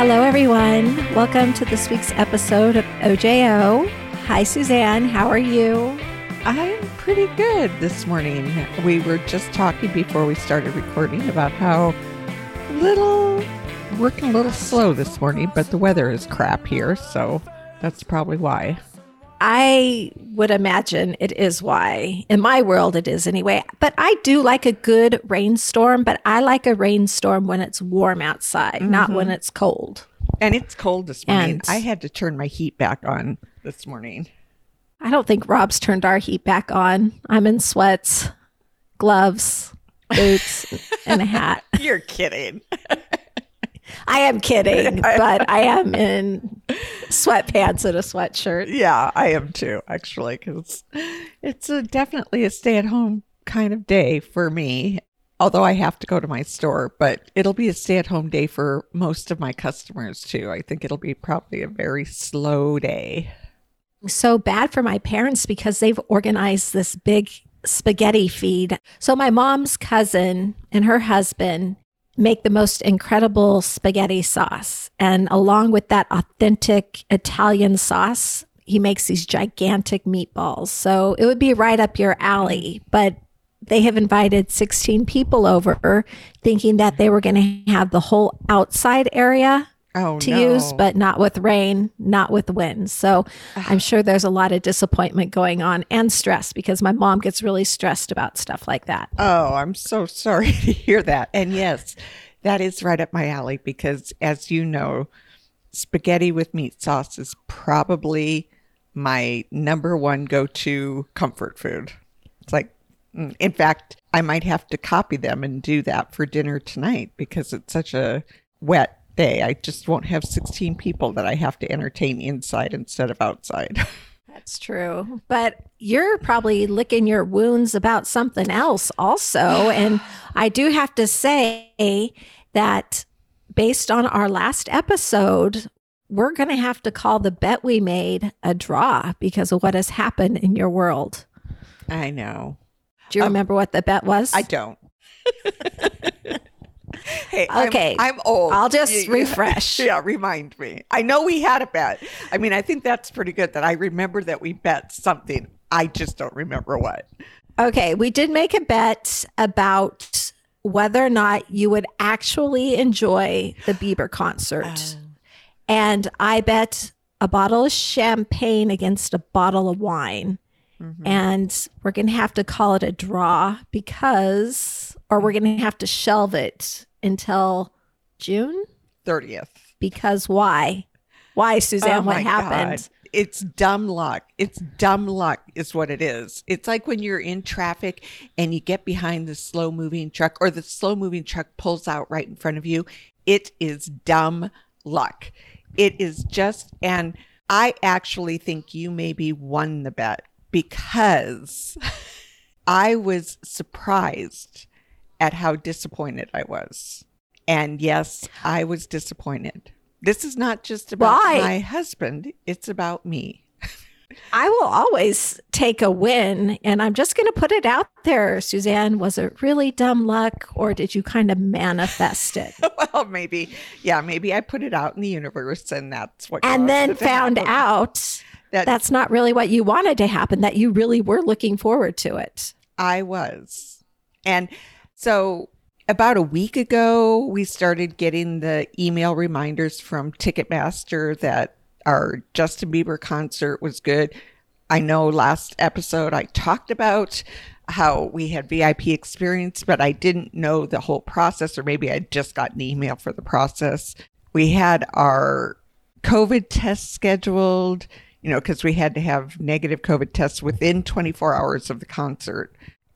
Hello, everyone. Welcome to this week's episode of OJO. Hi, Suzanne. How are you? I'm pretty good this morning. We were just talking before we started recording about how little working a little slow this morning, but the weather is crap here, so that's probably why. I would imagine it is why. In my world, it is anyway. But I do like a good rainstorm, but I like a rainstorm when it's warm outside, mm-hmm. not when mm-hmm. it's cold. And it's cold this morning. And I had to turn my heat back on this morning. I don't think Rob's turned our heat back on. I'm in sweats, gloves, boots, and a hat. You're kidding. I am kidding, but I am in sweatpants and a sweatshirt. Yeah, I am too, actually, because it's a, definitely a stay at home kind of day for me. Although I have to go to my store, but it'll be a stay at home day for most of my customers too. I think it'll be probably a very slow day. So bad for my parents because they've organized this big spaghetti feed. So my mom's cousin and her husband make the most incredible spaghetti sauce. And along with that authentic Italian sauce, he makes these gigantic meatballs. So it would be right up your alley. But they have invited 16 people over thinking that they were going to have the whole outside area oh, to no. use, but not with rain, not with wind. So I'm sure there's a lot of disappointment going on and stress because my mom gets really stressed about stuff like that. Oh, I'm so sorry to hear that. And yes, that is right up my alley because, as you know, spaghetti with meat sauce is probably my number one go to comfort food. It's like, mm, in fact, I might have to copy them and do that for dinner tonight because it's such a wet day. I just won't have 16 people that I have to entertain inside instead of outside. That's true. But you're probably licking your wounds about something else also. and I do have to say that based on our last episode, we're going to have to call the bet we made a draw because of what has happened in your world. I know. Do you um, remember what the bet was? I don't. hey, okay. I'm, I'm, old. I'll just refresh. yeah, remind me. I know we had a bet. I mean, I think that's pretty good that I remember that we bet something. I just don't remember what. Okay, we did make a bet about whether or not you would actually enjoy the Bieber concert. Uh. And I bet a bottle of champagne against a bottle of wine. Mm-hmm. And we're going to have to call it a draw because, or we're going to have to shelve it until June 30th. Because why? Why, Suzanne? Oh what happened? God. It's dumb luck. It's dumb luck, is what it is. It's like when you're in traffic and you get behind the slow moving truck, or the slow moving truck pulls out right in front of you. It is dumb luck. It is just, and I actually think you maybe won the bet because I was surprised at how disappointed I was. And yes, I was disappointed. This is not just about Why? my husband, it's about me. I will always take a win. And I'm just going to put it out there, Suzanne. Was it really dumb luck or did you kind of manifest it? well, maybe. Yeah, maybe I put it out in the universe and that's what. And then found out that that's not really what you wanted to happen, that you really were looking forward to it. I was. And so about a week ago, we started getting the email reminders from Ticketmaster that our Justin Bieber concert was good. I know last episode I talked about how we had VIP experience, but I didn't know the whole process, or maybe I just got an email for the process. We had our COVID test scheduled, you know, because we had to have negative COVID tests within 24 hours of the concert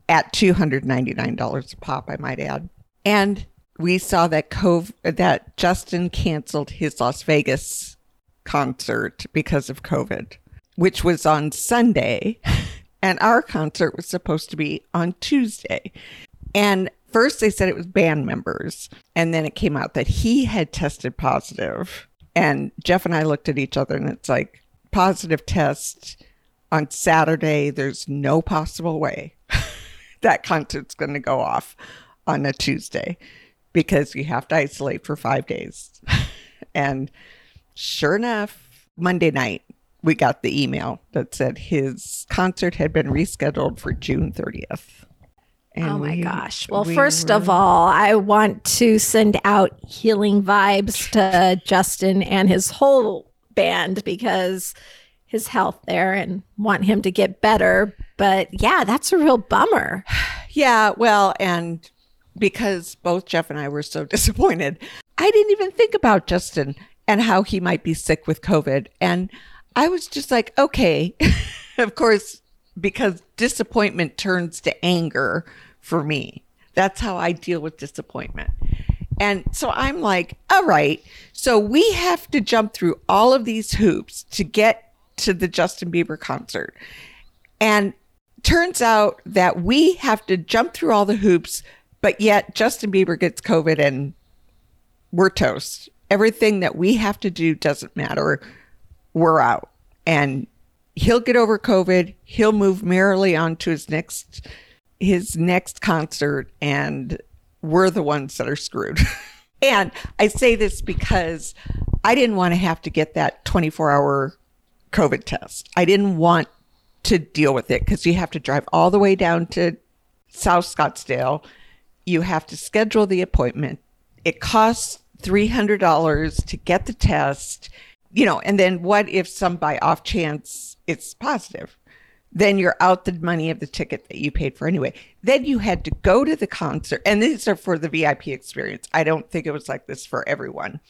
at $299 a pop, I might add. And we saw that Cove, that Justin canceled his Las Vegas concert because of COVID, which was on Sunday. And our concert was supposed to be on Tuesday. And first they said it was band members. And then it came out that he had tested positive. And Jeff and I looked at each other and it's like, positive test on Saturday. There's no possible way that concert's going to go off on a Tuesday because you have to isolate for five days. And sure enough, Monday night, we got the email that said his concert had been rescheduled for June 30th. And oh my we, gosh. Well, we first were... of all, I want to send out healing vibes to Justin and his whole band because his health there and want him to get better. But yeah, that's a real bummer. Yeah, well, and because both Jeff and I were so disappointed, I didn't even think about Justin and how he might be sick with COVID. And I was just like, okay, of course, because disappointment turns to anger for me. That's how I deal with disappointment. And so I'm like, all right, so we have to jump through all of these hoops to get to the Justin Bieber concert. And turns out that we have to jump through all the hoops, but yet Justin Bieber gets COVID and we're toast. Everything that we have to do doesn't matter. We're out. And he'll get over COVID. He'll move merrily on to his next his next concert and we're the ones that are screwed. and I say this because I didn't want to have to get that 24 hour COVID test. I didn't want to deal with it because you have to drive all the way down to South Scottsdale. You have to schedule the appointment. It costs $300 to get the test, you know, and then what if some by off chance it's positive? then you're out the money of the ticket that you paid for anyway. Then you had to go to the concert, and these are for the VIP experience. I don't think it was like this for everyone.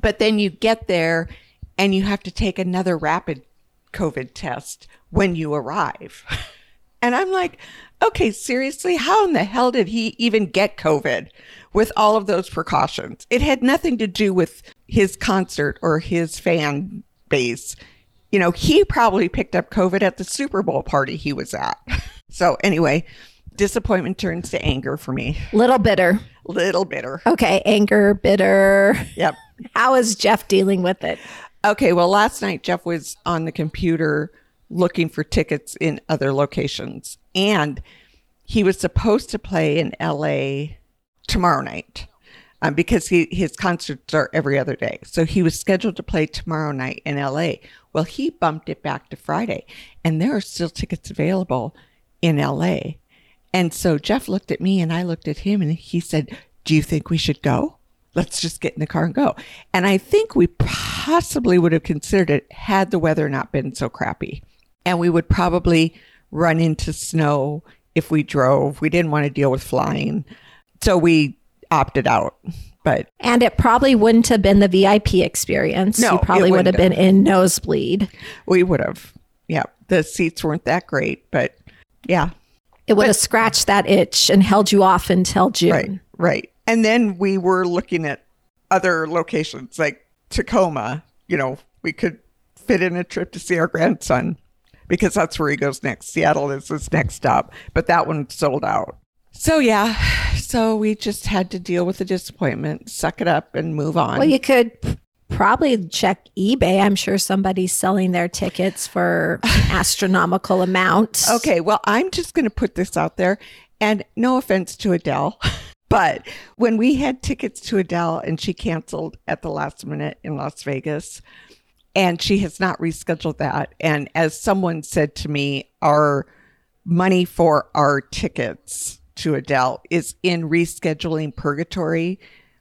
But then you get there and you have to take another rapid COVID test when you arrive. And I'm like, okay, seriously, how in the hell did he even get COVID with all of those precautions? It had nothing to do with his concert or his fan base you know, he probably picked up COVID at the Super Bowl party he was at. So, anyway, disappointment turns to anger for me. Little bitter. Little bitter. Okay, anger, bitter. Yep. How is Jeff dealing with it? Okay, well, last night Jeff was on the computer looking for tickets in other locations, and he was supposed to play in LA tomorrow night. Um, because he, his concerts are every other day. So he was scheduled to play tomorrow night in LA. Well, he bumped it back to Friday, and there are still tickets available in LA. And so Jeff looked at me and I looked at him and he said, Do you think we should go? Let's just get in the car and go. And I think we possibly would have considered it had the weather not been so crappy. And we would probably run into snow if we drove. We didn't want to deal with flying. So we opted out. But and it probably wouldn't have been the VIP experience. No, you probably would have been in nosebleed. We would have. Yeah, the seats weren't that great, but yeah, it would but, have scratched that itch and held you off until June. Right, right. And then we were looking at other locations like Tacoma. You know, we could fit in a trip to see our grandson because that's where he goes next. Seattle is his next stop, but that one sold out. So yeah, so we just had to deal with the disappointment, suck it up, and move on. Well, you could probably check eBay. I'm sure somebody's selling their tickets for astronomical amounts. Okay, well, I'm just going to put this out there, and no offense to Adele. But when we had tickets to Adele and she canceled at the last minute in Las Vegas, and she has not rescheduled that. And as someone said to me, our money for our tickets to Adele is in rescheduling purgatory.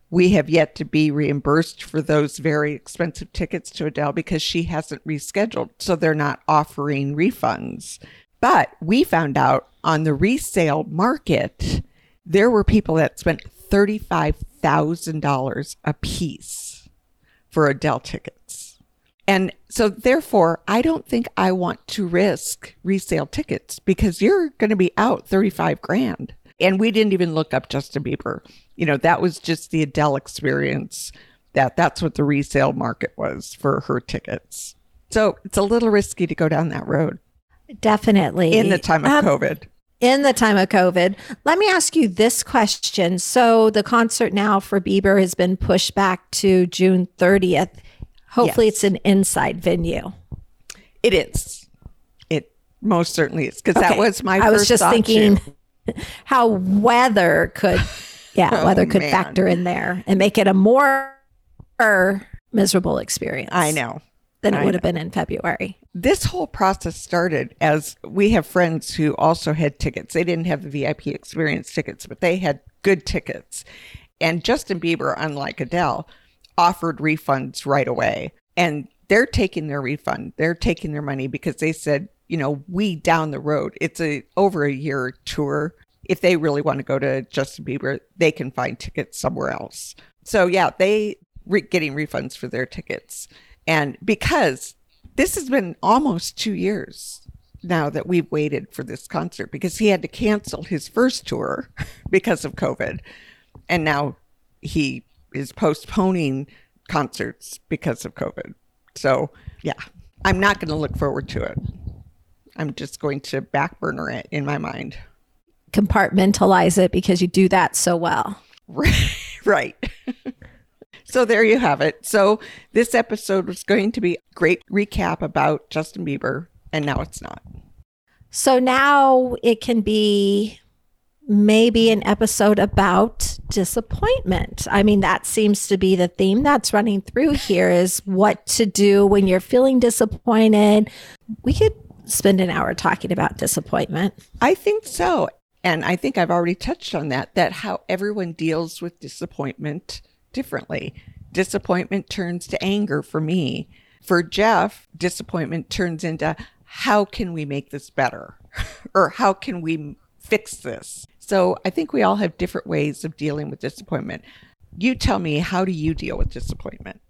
We have yet to be reimbursed for those very expensive tickets to Adele because she hasn't rescheduled. So they're not offering refunds. But we found out on the resale market, there were people that spent $35,000 a piece for Adele tickets. And so, therefore, I don't think I want to risk resale tickets because you're going to be out 35 grand and we didn't even look up Justin Bieber. You know, that was just the Adele experience. That that's what the resale market was for her tickets. So it's a little risky to go down that road. Definitely. In the time of um, COVID. In the time of COVID. Let me ask you this question. So the concert now for Bieber has been pushed back to June 30th. Hopefully yes. it's an inside venue. It is. It most certainly is. Because okay. that was my I was just thinking too how weather could, yeah, oh, weather could man. factor in there and make it a more miserable experience. I know. Than it would have been in February. This whole process started as we have friends who also had tickets. They didn't have the VIP experience tickets, but they had good tickets. And Justin Bieber, unlike Adele, offered refunds right away. And they're taking their refund. They're taking their money because they said, you know, we down the road, it's a over a year tour. If they really want to go to Justin Bieber, they can find tickets somewhere else. So yeah, they re- getting refunds for their tickets. And because this has been almost 2 years now that we've waited for this concert because he had to cancel his first tour because of COVID. And now he is postponing concerts because of COVID. So, yeah, I'm not going to look forward to it. I'm just going to backburner it in my mind. Compartmentalize it because you do that so well. right. so there you have it. So this episode was going to be a great recap about Justin Bieber, and now it's not. So now it can be maybe an episode about disappointment. I mean, that seems to be the theme that's running through here is what to do when you're feeling disappointed. We could spend an hour talking about disappointment. I think so. And I think I've already touched on that, that how everyone deals with disappointment differently. Disappointment turns to anger for me. For Jeff, disappointment turns into how can we make this better? or how can we fix this? So I think we all have different ways of dealing with disappointment. You tell me, how do you deal with disappointment?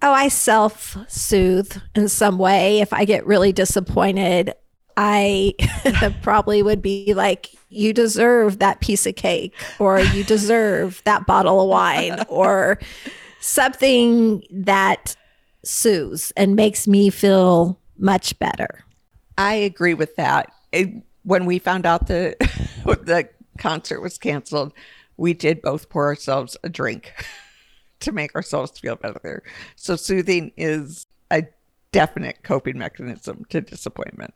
Oh, I self soothe in some way. If I get really disappointed, I probably would be like, you deserve that piece of cake, or you deserve that bottle of wine, or something that soothes and makes me feel much better. I agree with that. It, when we found out the the concert was canceled, we did both pour ourselves a drink to make ourselves feel better. So soothing is a definite coping mechanism to disappointment.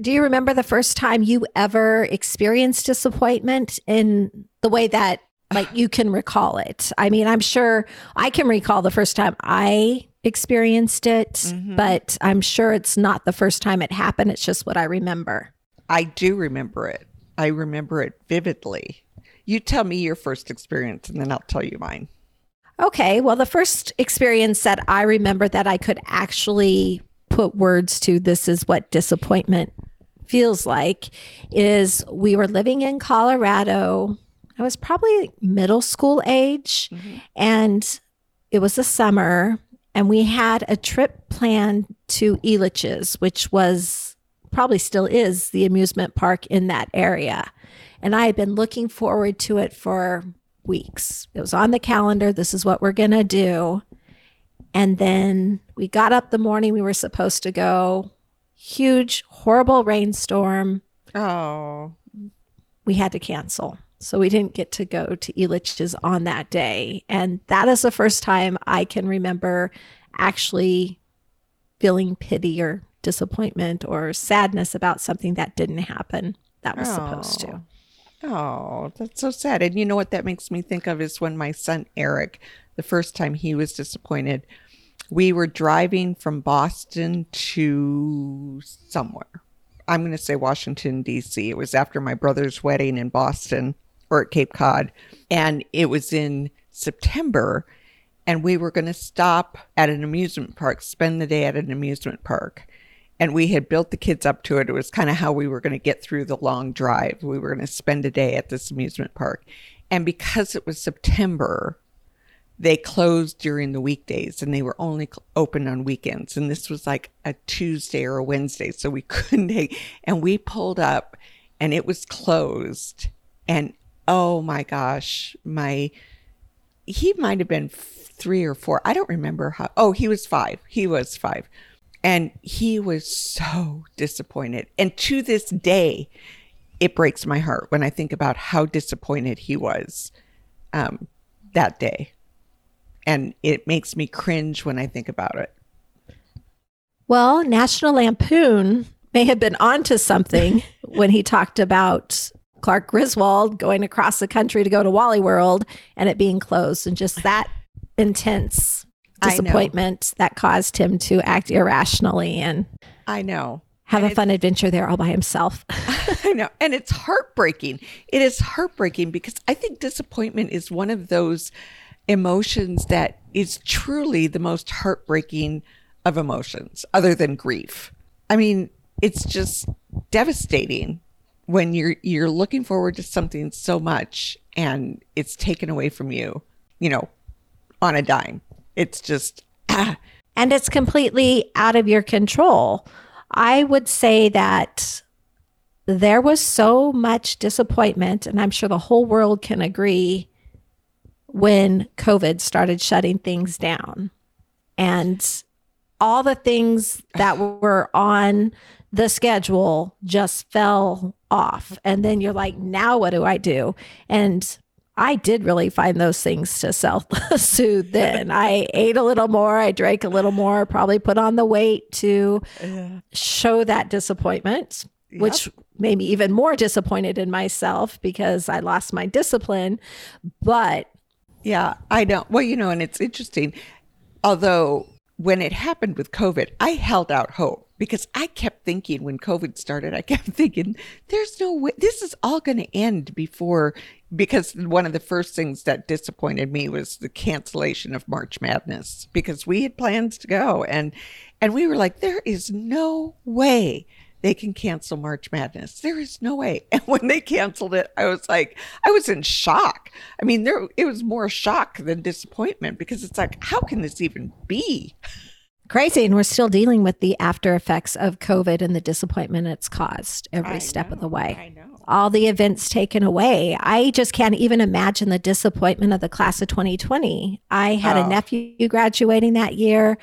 Do you remember the first time you ever experienced disappointment in the way that like you can recall it? I mean, I'm sure I can recall the first time I experienced it, mm-hmm. but I'm sure it's not the first time it happened. It's just what I remember. I do remember it. I remember it vividly. You tell me your first experience and then I'll tell you mine. Okay. Well, the first experience that I remember that I could actually put words to this is what disappointment feels like is we were living in Colorado. I was probably middle school age mm-hmm. and it was the summer and we had a trip planned to Elitch's, which was probably still is the amusement park in that area. And I had been looking forward to it for weeks. It was on the calendar. This is what we're going to do. And then we got up the morning we were supposed to go. Huge, horrible rainstorm. Oh. We had to cancel. So we didn't get to go to Elitch's on that day. And that is the first time I can remember actually feeling pity or disappointment or sadness about something that didn't happen that was oh. supposed to. Oh. oh, that's so sad. And you know what that makes me think of is when my son Eric, the first time he was disappointed, we were driving from Boston to somewhere. I'm going to say Washington, D.C. It was after my brother's wedding in Boston or at Cape Cod. And it was in September. And we were going to stop at an amusement park, spend the day at an amusement park and we had built the kids up to it. It was kind of how we were going to get through the long drive. We were going to spend a day at this amusement park. And because it was September, they closed during the weekdays and they were only open on weekends. And this was like a Tuesday or a Wednesday. So we couldn't, and we pulled up and it was closed. And oh my gosh, my, he might have been three or four. I don't remember how. Oh, he was five. He was five and he was so disappointed. And to this day, it breaks my heart when I think about how disappointed he was um, that day. And it makes me cringe when I think about it. Well, National Lampoon may have been onto something when he talked about Clark Griswold going across the country to go to Wally World and it being closed and just that intense disappointment that caused him to act irrationally and I know. have And a fun adventure there all by himself. I know. And it's heartbreaking. It is heartbreaking because I think disappointment is one of those emotions that is truly the most heartbreaking of emotions, other than grief. I mean, it's just devastating when you're you're looking forward to something so much and it's taken away from you, you know, on a dime. It's just ah, and it's completely out of your control. I would say that there was so much disappointment, and I'm sure the whole world can agree when COVID started shutting things down. And all the things that were on the schedule just fell off. And then you're like, now what do I do? And I did really find those things to self soothe then. I ate a little more, I drank a little more, probably put on the weight to show that disappointment, which made me even more disappointed in myself because I lost my discipline. But Yeah, I know. Well, you know, and it's interesting. Although when it happened with COVID, I held out hope because I kept thinking when COVID started, I kept thinking, there's no way this is all going to end before. Because one of the first things that disappointed me was the cancellation of March Madness because we had plans to go and and we were like, there is no way they can cancel March Madness. There is no way. And when they canceled it, I was like, I was in shock. I mean, there it was more shock than disappointment because it's like, how can this even be? crazy. And we're still dealing with the after effects of COVID and the disappointment it's caused every I step of the way. I know. All the events taken away. I just can't even imagine the disappointment of the class of 2020. I had Oh. a nephew graduating that year.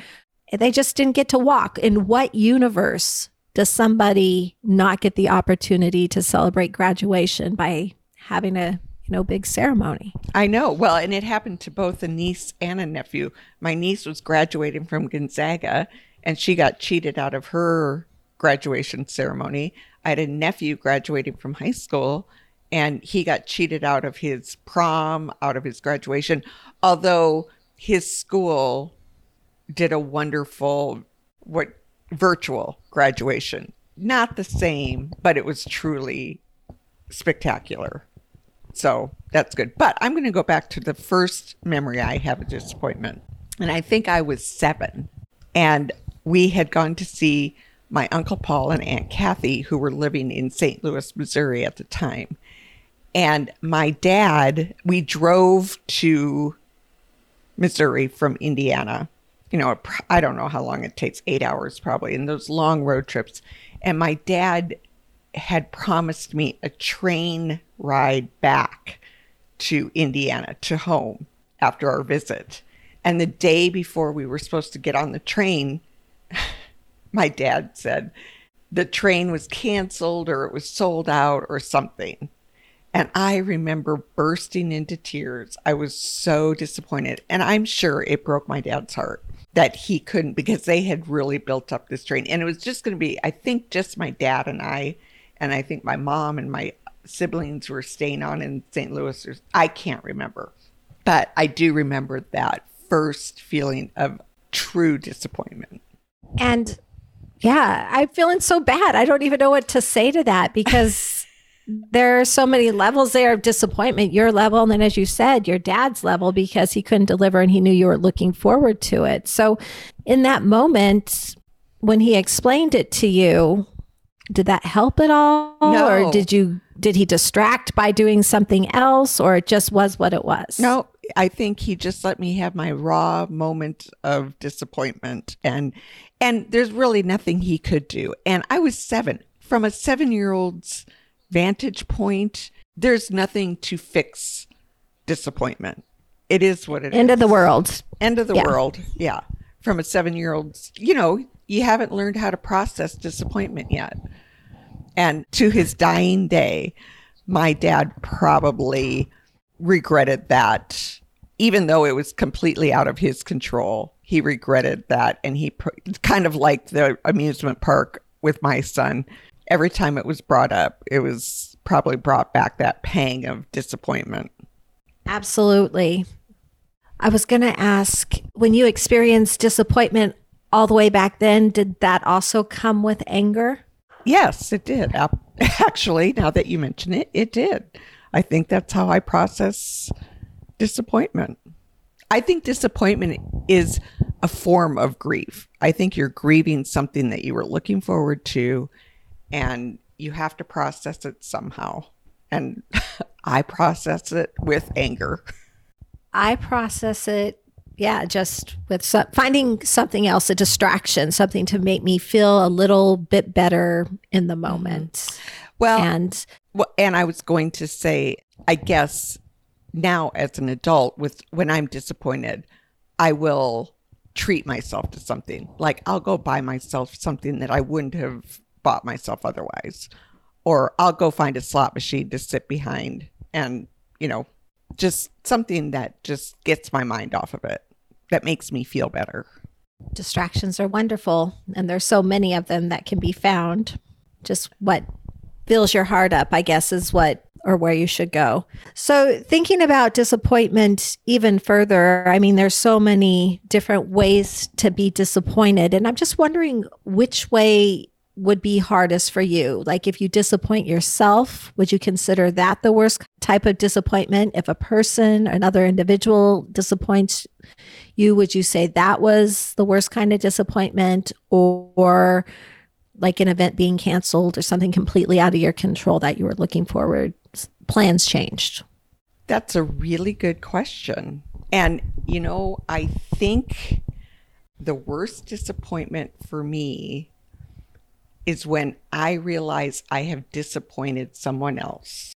They just didn't get to walk. In what universe does somebody not get the opportunity to celebrate graduation by having a you know big ceremony? I know. Well, and it happened to both a niece and a nephew. My niece was graduating from Gonzaga and she got cheated out of her graduation ceremony. I had a nephew graduating from high school and he got cheated out of his prom, out of his graduation, although his school did a wonderful what virtual graduation. Not the same, but it was truly spectacular. So that's good. But I'm going to go back to the first memory I have a disappointment. And I think I was seven. And we had gone to see my Uncle Paul and Aunt Kathy, who were living in St. Louis, Missouri at the time. And my dad, we drove to Missouri from Indiana. You know, I don't know how long it takes, eight hours probably, in those long road trips. And my dad had promised me a train ride back to Indiana, to home after our visit. And the day before we were supposed to get on the train, my dad said the train was canceled or it was sold out or something. And I remember bursting into tears. I was so disappointed. And I'm sure it broke my dad's heart that he couldn't because they had really built up this train. And it was just going to be, I think, just my dad and I. And I think my mom and my siblings were staying on in St. Louis. Or, I can't remember. But I do remember that first feeling of true disappointment. And yeah, I'm feeling so bad. I don't even know what to say to that because there are so many levels there of disappointment. Your level, and then as you said, your dad's level because he couldn't deliver and he knew you were looking forward to it. So, in that moment, when he explained it to you, did that help at all, No. or did you did he distract by doing something else, or it just was what it was? No, I think he just let me have my raw moment of disappointment and and there's really nothing he could do. And I was 7. From a 7-year-old's vantage point, there's nothing to fix disappointment. It is what it is. End of the world. End of the Yeah. world. Yeah. From a seven year old, you know, you haven't learned how to process disappointment yet. And to his dying day, my dad probably regretted that, even though it was completely out of his control. He regretted that. And he pr- kind of like the amusement park with my son. Every time it was brought up, it was probably brought back that pang of disappointment. Absolutely. I was going to ask when you experienced disappointment all the way back then, did that also come with anger? Yes, it did. Actually, now that you mention it, it did. I think that's how I process disappointment. I think disappointment is a form of grief. I think you're grieving something that you were looking forward to and you have to process it somehow. And I process it with anger. I process it, yeah, just with finding something else, a distraction, something to make me feel a little bit better in the moment. Well, and well, and I was going to say, I guess now as an adult, with when I'm disappointed, I will treat myself to something. Like I'll go buy myself something that I wouldn't have bought myself otherwise, or I'll go find a slot machine to sit behind and you know just something that just gets my mind off of it that makes me feel better. Distractions are wonderful, and there's so many of them that can be found. Just what fills your heart up, I guess, is what or where you should go. So, thinking about disappointment even further, I mean, there's so many different ways to be disappointed. And I'm just wondering which way would be hardest for you? Like if you disappoint yourself, would you consider that the worst type of disappointment? If a person, another individual disappoints you, would you say that was the worst kind of disappointment or, or like an event being canceled or something completely out of your control that you were looking forward plans changed? That's a really good question. And you know, I think the worst disappointment for me is when I realize I have disappointed someone else.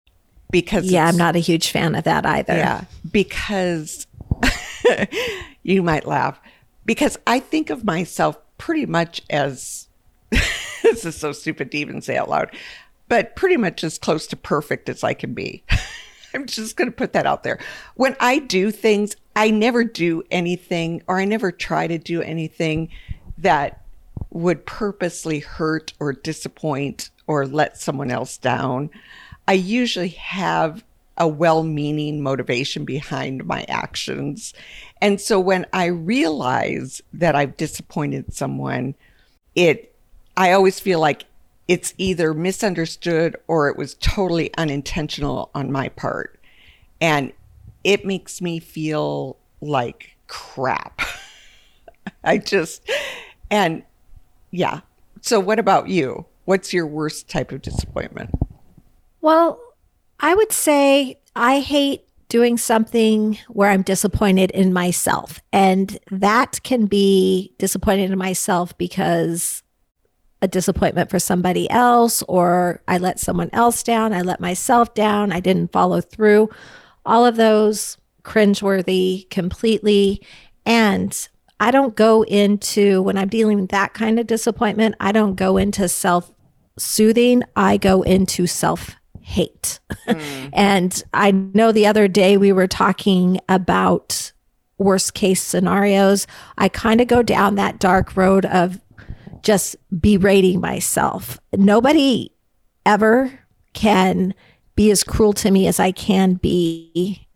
Because Yeah, I'm not a huge fan of that either. Yeah, because you might laugh because I think of myself pretty much as this is so stupid to even say out loud, but pretty much as close to perfect as I can be. I'm just going to put that out there. When I do things, I never do anything or I never try to do anything that would purposely hurt or disappoint or let someone else down. I usually have a well meaning motivation behind my actions. And so when I realize that I've disappointed someone, it, I always feel like it's either misunderstood or it was totally unintentional on my part. And it makes me feel like crap. I just, and yeah. So, what about you? What's your worst type of disappointment? Well, I would say I hate doing something where I'm disappointed in myself. And that can be disappointed in myself because a disappointment for somebody else, or I let someone else down, I let myself down, I didn't follow through. All of those cringeworthy completely. And I don't go into, when I'm dealing with that kind of disappointment, I don't go into self soothing. I go into self hate. Mm. and I know the other day we were talking about worst case scenarios. I kind of go down that dark road of just berating myself. Nobody ever can be as cruel to me as I can be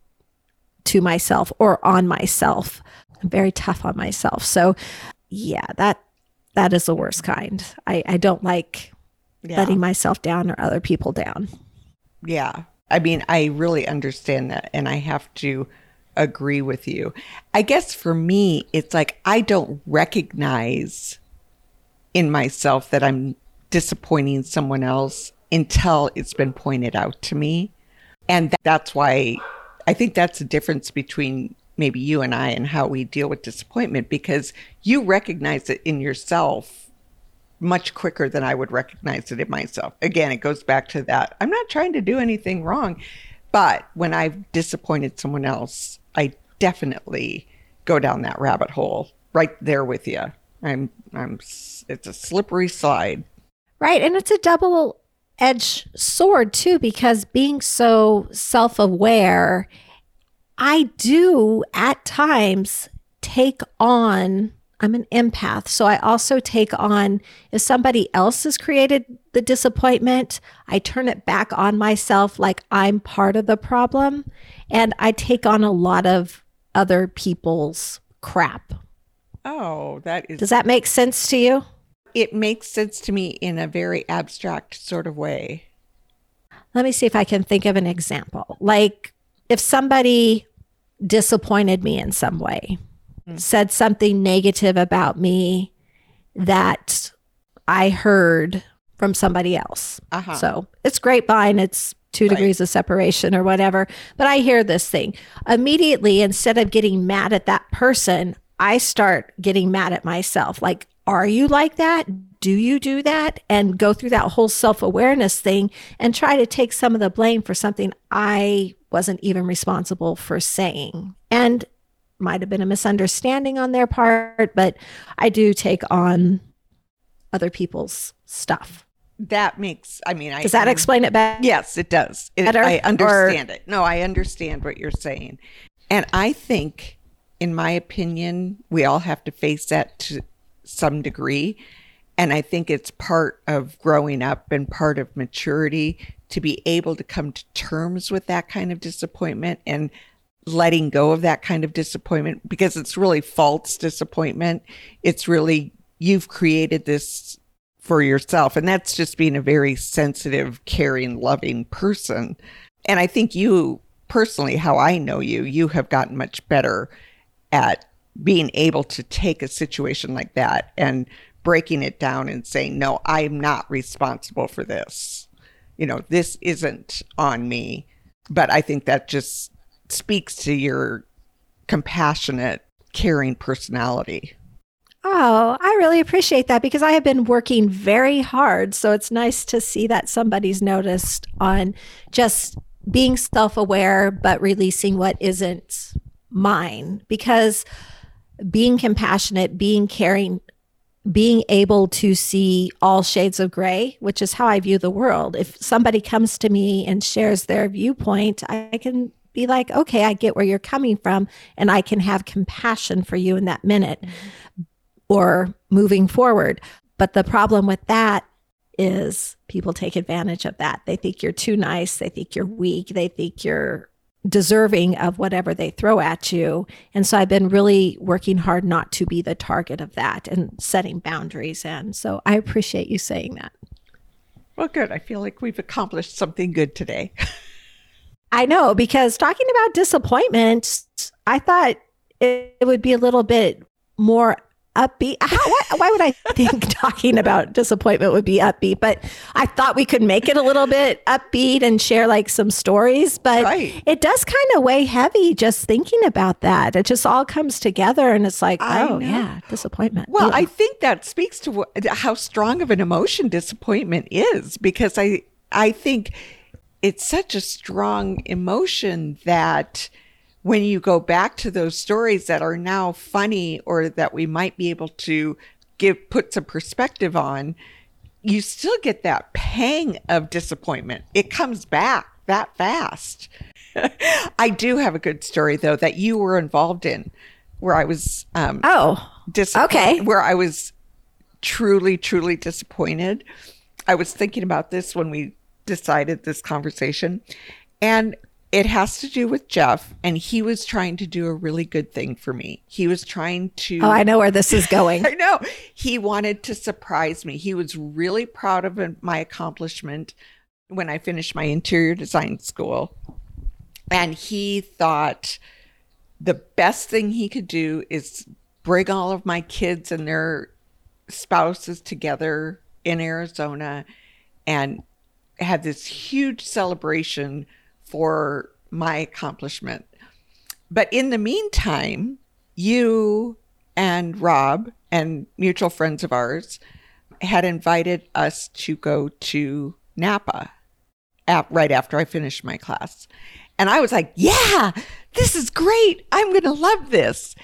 to myself or on myself. I'm very tough on myself. So yeah, that that is the worst kind. I, I don't like yeah. letting myself down or other people down. Yeah. I mean, I really understand that and I have to agree with you. I guess for me, it's like I don't recognize in myself that I'm disappointing someone else until it's been pointed out to me. And that's why I think that's the difference between maybe you and I and how we deal with disappointment because you recognize it in yourself much quicker than I would recognize it in myself. Again, it goes back to that. I'm not trying to do anything wrong, but when I've disappointed someone else, I definitely go down that rabbit hole right there with you. I'm I'm it's a slippery slide. Right, and it's a double edged sword too because being so self-aware I do at times take on, I'm an empath. So I also take on, if somebody else has created the disappointment, I turn it back on myself like I'm part of the problem. And I take on a lot of other people's crap. Oh, that is. Does that make sense to you? It makes sense to me in a very abstract sort of way. Let me see if I can think of an example. Like if somebody disappointed me in some way, mm. said something negative about me that I heard from somebody else. Uh-huh. So it's grapevine, it's two right. degrees of separation or whatever. But I hear this thing immediately, instead of getting mad at that person, I start getting mad at myself. Like, are you like that? Do you do that? And go through that whole self awareness thing and try to take some of the blame for something I wasn't even responsible for saying. And might have been a misunderstanding on their part, but I do take on other people's stuff that makes i mean I, does that um, explain it better yes it does it, better, i understand or? it no i understand what you're saying and i think in my opinion we all have to face that to some degree and i think it's part of growing up and part of maturity to be able to come to terms with that kind of disappointment and letting go of that kind of disappointment because it's really false disappointment it's really you've created this for yourself. And that's just being a very sensitive, caring, loving person. And I think you personally, how I know you, you have gotten much better at being able to take a situation like that and breaking it down and saying, no, I'm not responsible for this. You know, this isn't on me. But I think that just speaks to your compassionate, caring personality. Oh, I really appreciate that because I have been working very hard. So it's nice to see that somebody's noticed on just being self aware, but releasing what isn't mine. Because being compassionate, being caring, being able to see all shades of gray, which is how I view the world. If somebody comes to me and shares their viewpoint, I can be like, okay, I get where you're coming from, and I can have compassion for you in that minute. Mm-hmm or moving forward. But the problem with that is people take advantage of that. They think you're too nice. They think you're weak. They think you're deserving of whatever they throw at you. And so I've been really working hard not to be the target of that and setting boundaries. And so I appreciate you saying that. Well, good. I feel like we've accomplished something good today. I know, because talking about disappointment, I thought it, would be a little bit more upbeat. How, why, why, would I think talking about disappointment would be upbeat? But I thought we could make it a little bit upbeat and share like some stories. But right. it does kind of weigh heavy just thinking about that. It just all comes together and it's like, I oh, know. yeah, disappointment. Well, yeah. I think that speaks to how strong of an emotion disappointment is because I, I think it's such a strong emotion that when you go back to those stories that are now funny or that we might be able to give put some perspective on you still get that pang of disappointment. It comes back that fast. I do have a good story though that you were involved in where i was um oh okay. where i was truly truly disappointed. I was thinking about this when we decided this conversation. And it has to do with Jeff, and he was trying to do a really good thing for me. He was trying to. Oh, I know where this is going. I know. He wanted to surprise me. He was really proud of my accomplishment when I finished my interior design school. And he thought the best thing he could do is bring all of my kids and their spouses together in Arizona and have this huge celebration for my accomplishment. But in the meantime, you and Rob and mutual friends of ours had invited us to go to Napa at, right after I finished my class. And I was like, yeah, this is great. I'm going to love this.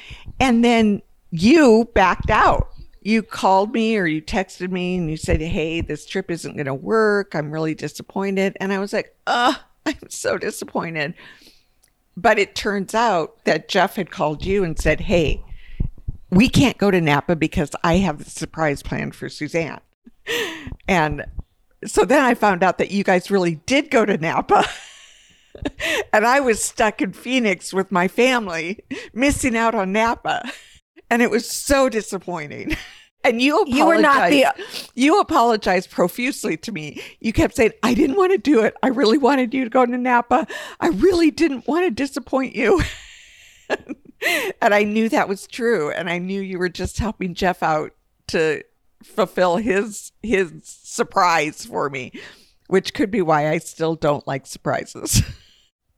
And then you backed out. You called me or you texted me and you said, hey, this trip isn't going to work. I'm really disappointed. And I was like, uh, I'm so disappointed. But it turns out that Jeff had called you and said, Hey, we can't go to Napa because I have a surprise plan for Suzanne. And so then I found out that you guys really did go to Napa. and I was stuck in Phoenix with my family, missing out on Napa. And it was so disappointing. And you apologized. You were not the- You apologized profusely to me. You kept saying, I didn't want to do it. I really wanted you to go to Napa. I really didn't want to disappoint you. and I knew that was true. And I knew you were just helping Jeff out to fulfill his his surprise for me, which could be why I still don't like surprises.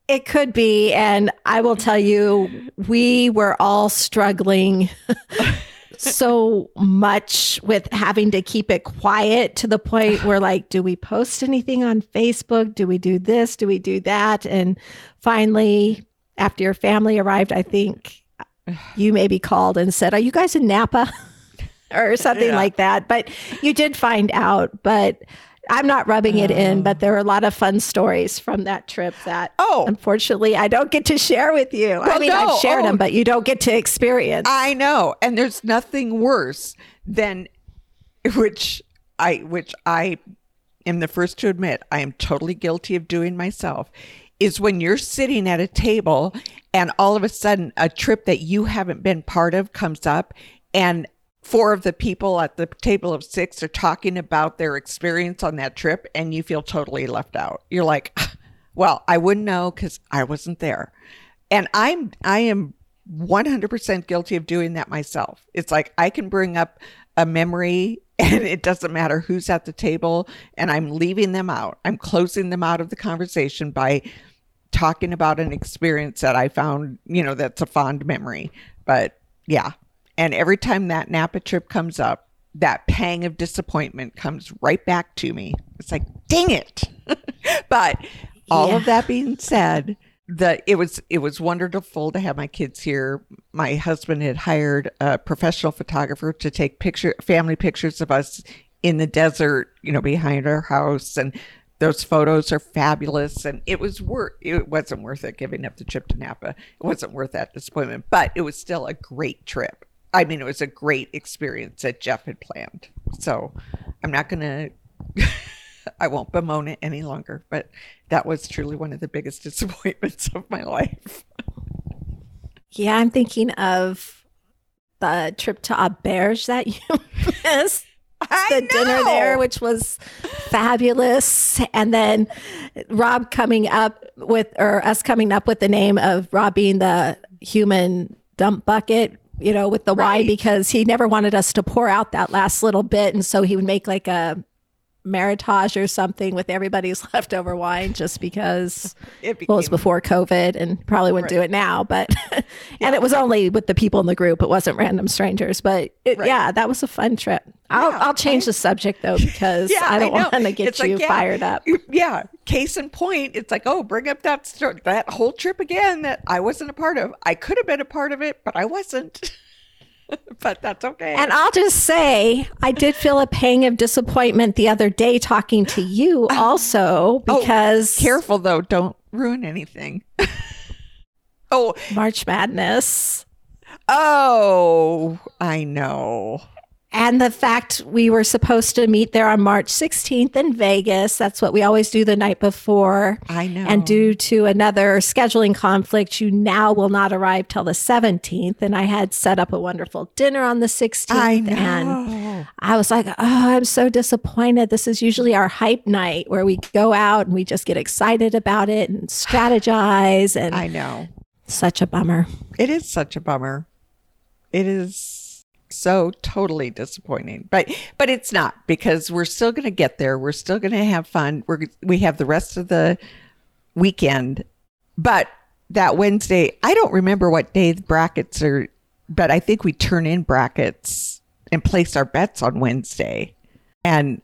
It could be. And I will tell you, we were all struggling so much with having to keep it quiet to the point where, like, do we post anything on Facebook? Do we do this? Do we do that? And finally, after your family arrived, I think you maybe called and said, Are you guys in Napa? or something Yeah. like that. But you did find out. But I'm not rubbing it in, but oh. there are a lot of fun stories from that trip that Oh. unfortunately I don't get to share with you. I mean, no, I've shared oh. them, but you don't get to experience. I know, and there's nothing worse than which I which I am the first to admit I am totally guilty of doing myself is when you're sitting at a table and all of a sudden a trip that you haven't been part of comes up and four of the people at the table of six are talking about their experience on that trip and you feel totally left out. You're like, well, I wouldn't know cuz I wasn't there. And I'm I am 100% guilty of doing that myself. It's like I can bring up a memory and it doesn't matter who's at the table and I'm leaving them out. I'm closing them out of the conversation by talking about an experience that I found, you know, that's a fond memory. But yeah. And every time that Napa trip comes up, that pang of disappointment comes right back to me. It's like, dang it. but all of that being said, the it was it was wonderful to have my kids here. My husband had hired a professional photographer to take picture family pictures of us in the desert, you know, behind our house and those photos are fabulous and it was worth it wasn't worth it giving up the trip to Napa. It wasn't worth that disappointment, but it was still a great trip. I mean, it was a great experience that Jeff had planned. So I'm not going to, I won't bemoan it any longer, but that was truly one of the biggest disappointments of my life. yeah, I'm thinking of the trip to Auberge that you missed. I the dinner there, which was fabulous. And then Rob coming up with, or us coming up with the name of Rob being the human dump bucket, you know, with the Right. because he never wanted us to pour out that last little bit. And so he would make like a meritage or something with everybody's leftover wine just because It well, it was before COVID and probably wouldn't do it now, but and it was only with the people in the group. It wasn't random strangers, but it, Right. yeah, that was a fun trip. I'll, Yeah, I'll change the subject though because Yeah, I don't want to get It's like, you yeah, fired up. Yeah. Case in point, it's like, oh, bring up that that whole trip again that I wasn't a part of. I could have been a part of it, but I wasn't. but that's okay. And I'll just say, I did feel a pang of disappointment the other day talking to you oh, also Oh, because Careful though, don't ruin anything. oh, March Madness oh, I know. And the fact we were supposed to meet there on March 16th in Vegas. That's what we always do the night before. I know. And due to another scheduling conflict, you now will not arrive till the 17th. And I had set up a wonderful dinner on the 16th. I know. And I was like, oh, I'm so disappointed. This is usually our hype night where we go out and we just get excited about it and strategize. And I know. such a bummer. It is such a bummer. It is so totally disappointing. But but it's not because we're still going to get there. We're still going to have fun. We're we have the rest of the weekend. But that Wednesday, I don't remember what day the brackets are, but I think we turn in brackets and place our bets on Wednesday. And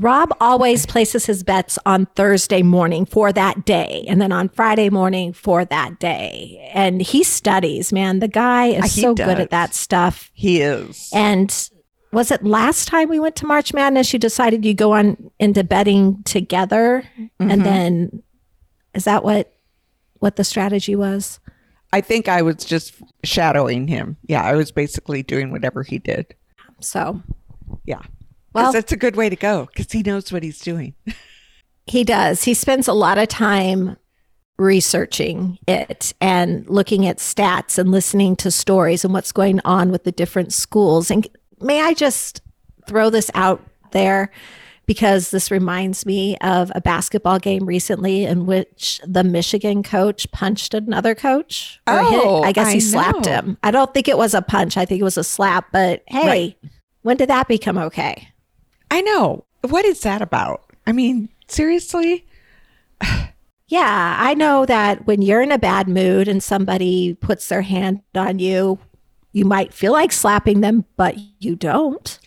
Rob always places his bets on Thursday morning for that day and then on Friday morning for that day. And he studies, man. The guy is He so good at that stuff. he is. And was it last time we went to March Madness you decided you go on into betting together Mm-hmm. and then is that what what the strategy was? I think I was just shadowing him. Yeah, I was basically doing whatever he did. So Yeah. Well- that's a good way to go because he knows what he's doing. He does. He spends a lot of time researching it and looking at stats and listening to stories and what's going on with the different schools. And may I just throw this out there? Because this reminds me of a basketball game recently in which the Michigan coach punched another coach. Oh, hit, I guess he I slapped know. him. I don't think it was a punch. I think it was a slap. But hey, Right. when did that become okay? I know. What is that about? I mean, seriously? Yeah, I know that when you're in a bad mood and somebody puts their hand on you, you might feel like slapping them, but you don't.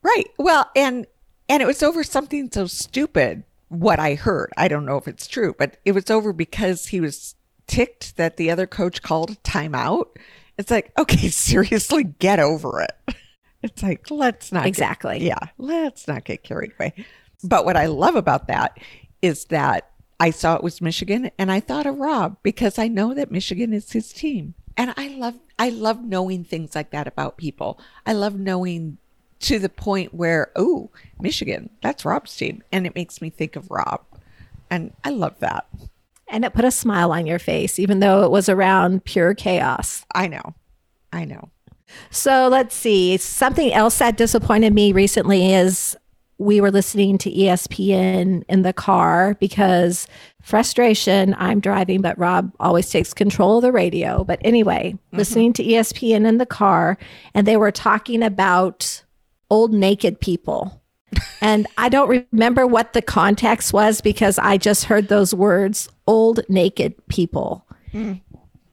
Right. Well, and and it was over something so stupid. What I heard, I don't know if it's true, but it was over because he was ticked that the other coach called a timeout. It's like, okay, seriously, get over it. It's like, let's not get- Exactly. yeah, let's not get carried away. But what I love about that is that I saw it was Michigan and I thought of Rob because I know that Michigan is his team. And I love I love knowing things like that about people. I love knowing to the point where, oh, Michigan, that's Rob's team. And it makes me think of Rob. And I love that. And it put a smile on your face, even though it was around pure chaos. I know. I know. So let's see. Something else that disappointed me recently is we were listening to ESPN in the car because frustration, I'm driving, but Rob always takes control of the radio. But anyway, mm-hmm. listening to ESPN in the car, and they were talking about old naked people. and I don't remember what the context was because I just heard those words, old naked people. Hmm.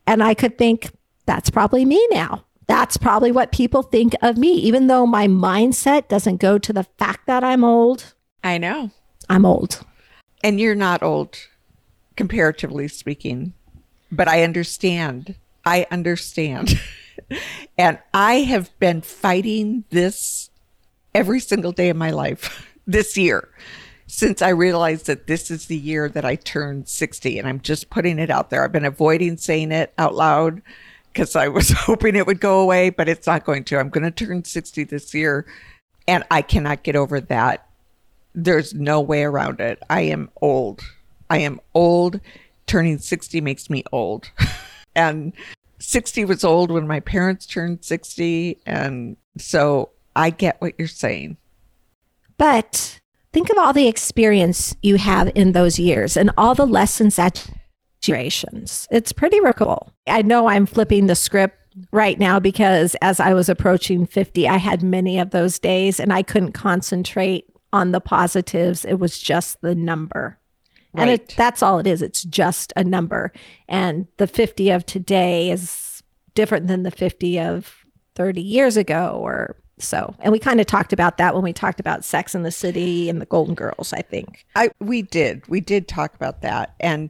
And I could think, that's probably me now. That's probably what people think of me, even though my mindset doesn't go to the fact that I'm old. I know. I'm old. And you're not old, comparatively speaking, but I understand. I understand. and I have been fighting this every single day of my life this year since I realized that this is the year that I turned 60. And I'm just putting it out there. I've been avoiding saying it out loud because I was hoping it would go away, but it's not going to. I'm going to turn 60 this year. And I cannot get over that there's no way around it. I am old. I am old. Turning 60 makes me old. and 60 was old when my parents turned 60. And so I get what you're saying. But think of all the experience you have in those years and all the lessons that It's pretty remarkable. I know I'm flipping the script right now because as I was approaching 50, I had many of those days and I couldn't concentrate on the positives. It was just the number. And it, that's all it is. It's just a number. And the 50 of today is different than the 50 of 30 years ago or so. And we kind of talked about that when we talked about Sex in the City and the Golden Girls, I think. I we did. We did talk about that. And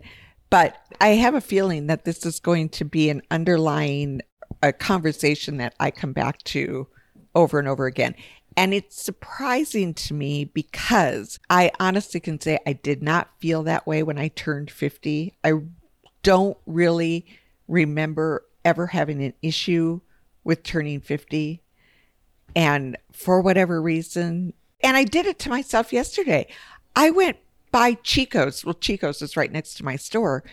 but I have a feeling that this is going to be an underlying a conversation that I come back to over and over again. And it's surprising to me because I honestly can say I did not feel that way when I turned 50. I don't really remember ever having an issue with turning 50 and for whatever reason and i did it to myself yesterday i went by chico's. Well chico's is right next to my store.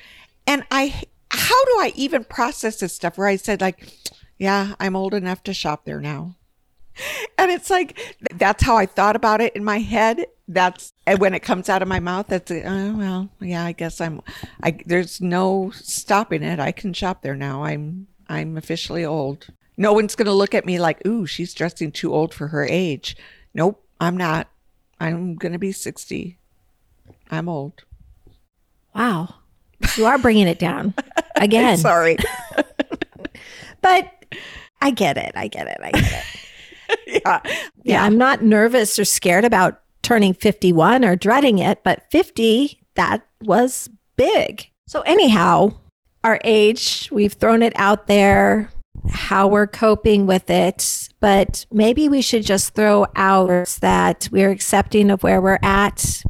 And i how do i even process this stuff where i said like yeah i'm old enough to shop there now? And it's like that's how i thought about it in my head. That's and when it comes out of my mouth that's uh, oh well yeah i guess i'm i there's no stopping it. I can shop there now. I'm i'm officially old. No one's going to look at me like ooh she's dressing too old for her age. Nope i'm not. I'm going to be 60 i'm old Wow. You are bringing it down again. sorry But I get it. I get it. I get it. yeah Yeah, I'm not nervous or scared about turning 51 or dreading it, but 50, that was big. So, anyhow, our age, we've thrown it out there, how we're coping with it, but maybe we should just throw out that we're accepting of where we're at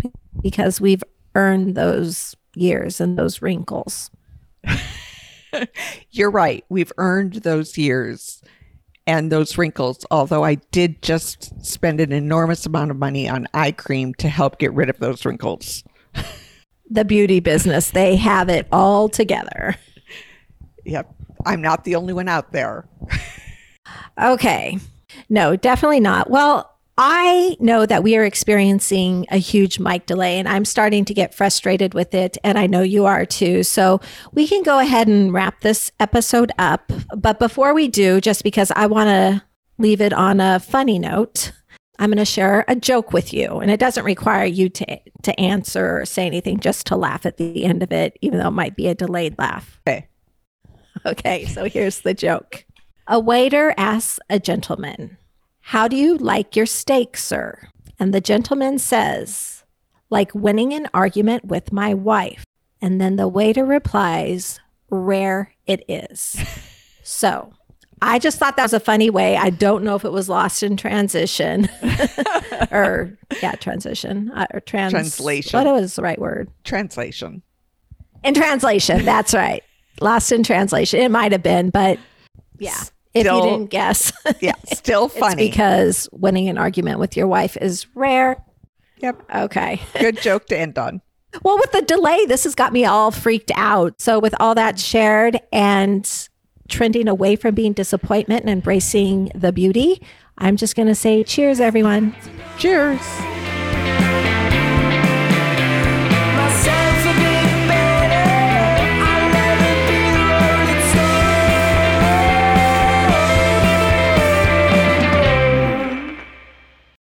because we've earned those years and those wrinkles. You're right. We've earned those years and those wrinkles, although I did just spend an enormous amount of money on eye cream to help get rid of those wrinkles. the beauty business. They have it all together. Yep. I'm not the only one out there. Okay. No, definitely not. Well, I know that we are experiencing a huge mic delay and I'm starting to get frustrated with it. And I know you are too. So we can go ahead and wrap this episode up. But before we do, just because I want to leave it on a funny note, I'm going to share a joke with you. And it doesn't require you to, to answer or say anything, just to laugh at the end of it, even though it might be a delayed laugh. Okay. Okay. So here's the joke A waiter asks a gentleman, how do you like your steak, sir? And the gentleman says, like winning an argument with my wife. And then the waiter replies, rare it is. so I just thought that was a funny way. I don't know if it was lost in transition or, yeah, transition uh, or trans- Translation. What was the right word? Translation. In translation. That's right. Lost in translation. It might have been, but yeah. If Still- you didn't guess. Yeah. Still It's funny. because winning an argument with your wife is rare. yep. Okay. Good joke to end on. Well, with the delay, this has got me all freaked out. So, with all that shared and trending away from being disappointment and embracing the beauty, I'm just going to say cheers, everyone. Cheers.